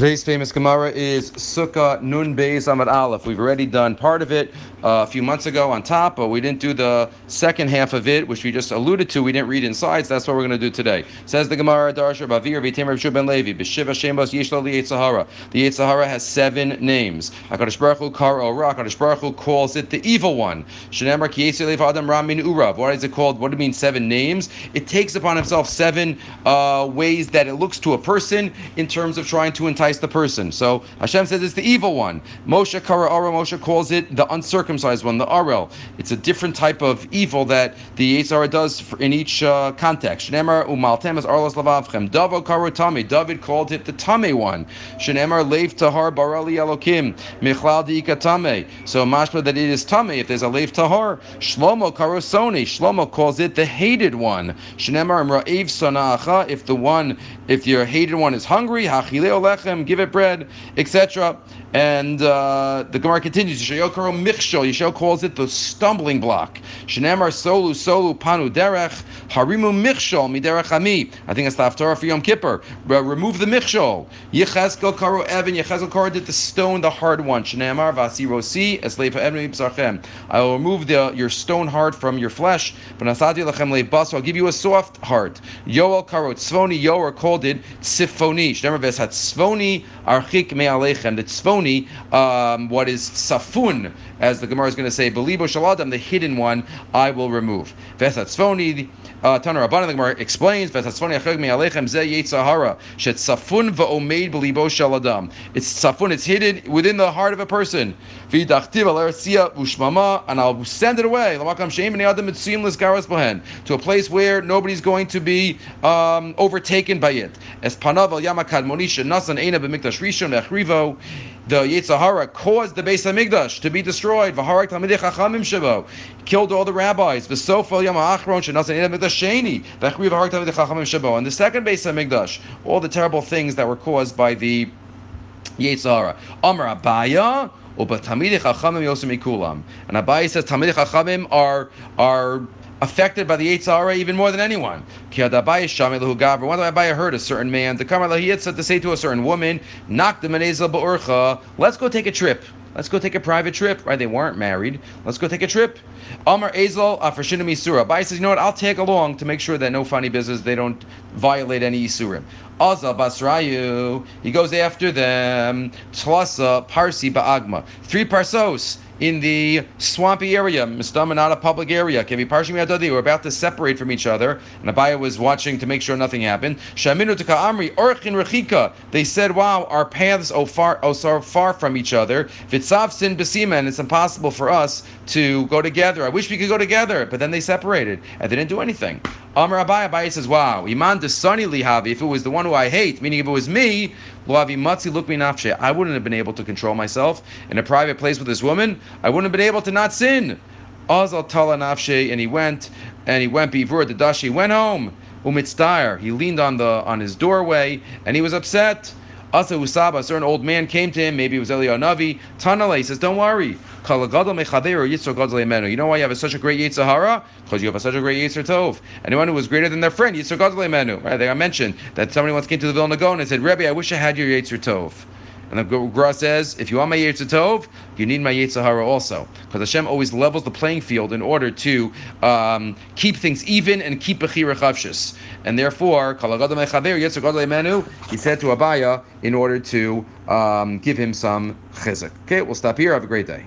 Today's famous Gemara is Sukkah Nun Beis Amad Aleph. We've already done part of it uh, a few months ago on top, but we didn't do the second half of it, which we just alluded to. We didn't read inside, so that's what we're going to do today. Says the Gemara, Darsha Bavir Rav Ben Levi, B'Shiva Shemos Yishlo Sahara. The Sahara has seven names. Hakadosh Baruch Hu Kar Ora. Hakadosh Baruch Hu calls it the evil one. Shenemar Ki Lev Adam Ramin Urav. What is it called? What do it mean? Seven names. It takes upon himself seven uh, ways that it looks to a person in terms of trying to entice the person. So Hashem says it's the evil one. Moshe Kara Arel, Moshe calls it the uncircumcised one, the Arel. It's a different type of evil that the Yitzhara does in each uh, context. Shnemar Umaltem is Arlos Lavavchem. Davo Karu Tame. David called it the Tame one. Shnemar Lev Tahar Barali Elokim. Michlal Tame. So mashma that it is Tame if there's a Lev Tahar. Shlomo Karosoni. Shlomo calls it the hated one. Shnemar Mra'ev Sana'acha. If the one, if your hated one is hungry, Hachileo Give it bread etc. And uh, the Gemara continues. Yishayokaro Michshol. Yishayok calls it the stumbling block. Shenemar Solu Solu Panu Derech Harimu Michshol Miderech Ami. I think it's the Haftarah for Yom Kippur. Remove the Michshol. Yechezkel Karo Evan. Yechezkel Karo did the stone, the hard one. Shenemar Vasi Rosi Esleifa Evan B'Zachem. I will remove the your stone heart from your flesh. But Nasati Lachem Leibas. I'll give you a soft heart. Yoel Karo Tzvoni Yoel called it Tzifoni. Shenemar Veshat Tzvoni Archik Me Alechem. The Tzvoni, um, what is Safun, as the Gemara is going to say, Belibo Shaladam, the hidden one, I will remove. Vesat Tzvoni, uh, Tanar Rabban, the Gemara explains, Vesat Tzvoni Archik Me Alechem Ze Yetzahara, Shet Safun Va'omeid Belibo Shaladam. It's Safun, it's hidden within the heart of a person. V'idachtiv Alersia Ushmama, and I'll send it away. Lamakam Sheim Adam to a place where nobody's going to be um, overtaken by it. Es Panav Al Yamakad Monisha Nasan Eina B'Mikdash Rishon Echrivo, the Yitzhahara caused the Beis Hamikdash to be destroyed. V'harak Talmidei killed all the rabbis. V'sofa Yom Ha'achron Shenasan Eina B'Mikdash Sheni V'chriv V'harak Talmidei Chachamim Shavo. And the second Beis Hamikdash, all the terrible things that were caused by the Yitzhahara. Amar Abaya. And Abai says Talmidei are are affected by the Yitzhara even more than anyone. One time Abai heard a certain man, the to say to a certain woman, let's go take a trip. Let's go take a private trip. Right? They weren't married. Let's go take a trip. Amar Ezel Afrashina uh, Misura. Bai says, you know what? I'll take along to make sure that no funny business, they don't violate any Isurim. Azal Basrayu. He goes after them. Tlasa Parsi Ba'agma. Three parsos in the swampy area, Mistama, not a public area. Kevi Parshim Yadadi, we're about to separate from each other. And Abaya was watching to make sure nothing happened. Shaminu Taka Amri, Orchin Rechika. They said, wow, our paths are far, are far from each other. Vitzav Sin Besima, and it's impossible for us to go together. I wish we could go together, but then they separated and they didn't do anything. Amr Abai, Abai says, wow, Iman Desani Lihavi, if it was the one who I hate, meaning if it was me, Loavi Matzi me Nafshe, I wouldn't have been able to control myself in a private place with this woman. I wouldn't have been able to not sin. Azal Tala Nafshe, and he went, and he went before the Dashi, went home. Umitzdair, he leaned on the on his doorway, and he was upset. Asa Usaba, a certain old man came to him, maybe it was Eliyahu Navi. Tanale, he says, Don't worry. You know why you have such a great Yitzhahara? Because you have such a great Yitzhar Tov. Anyone who was greater than their friend, Yitzhar Gadol Menu. Right? I mentioned that somebody once came to the Vilna Gaon and said, Rebbe, I wish I had your Yitzhar Tov. And the Gra says, if you want my Yetzer you need my Yetzirah also. Because Hashem always levels the playing field in order to um, keep things even and keep Bechira Chavshis. And therefore, he said to Abaya in order to um, give him some chizuk. Okay, we'll stop here. Have a great day.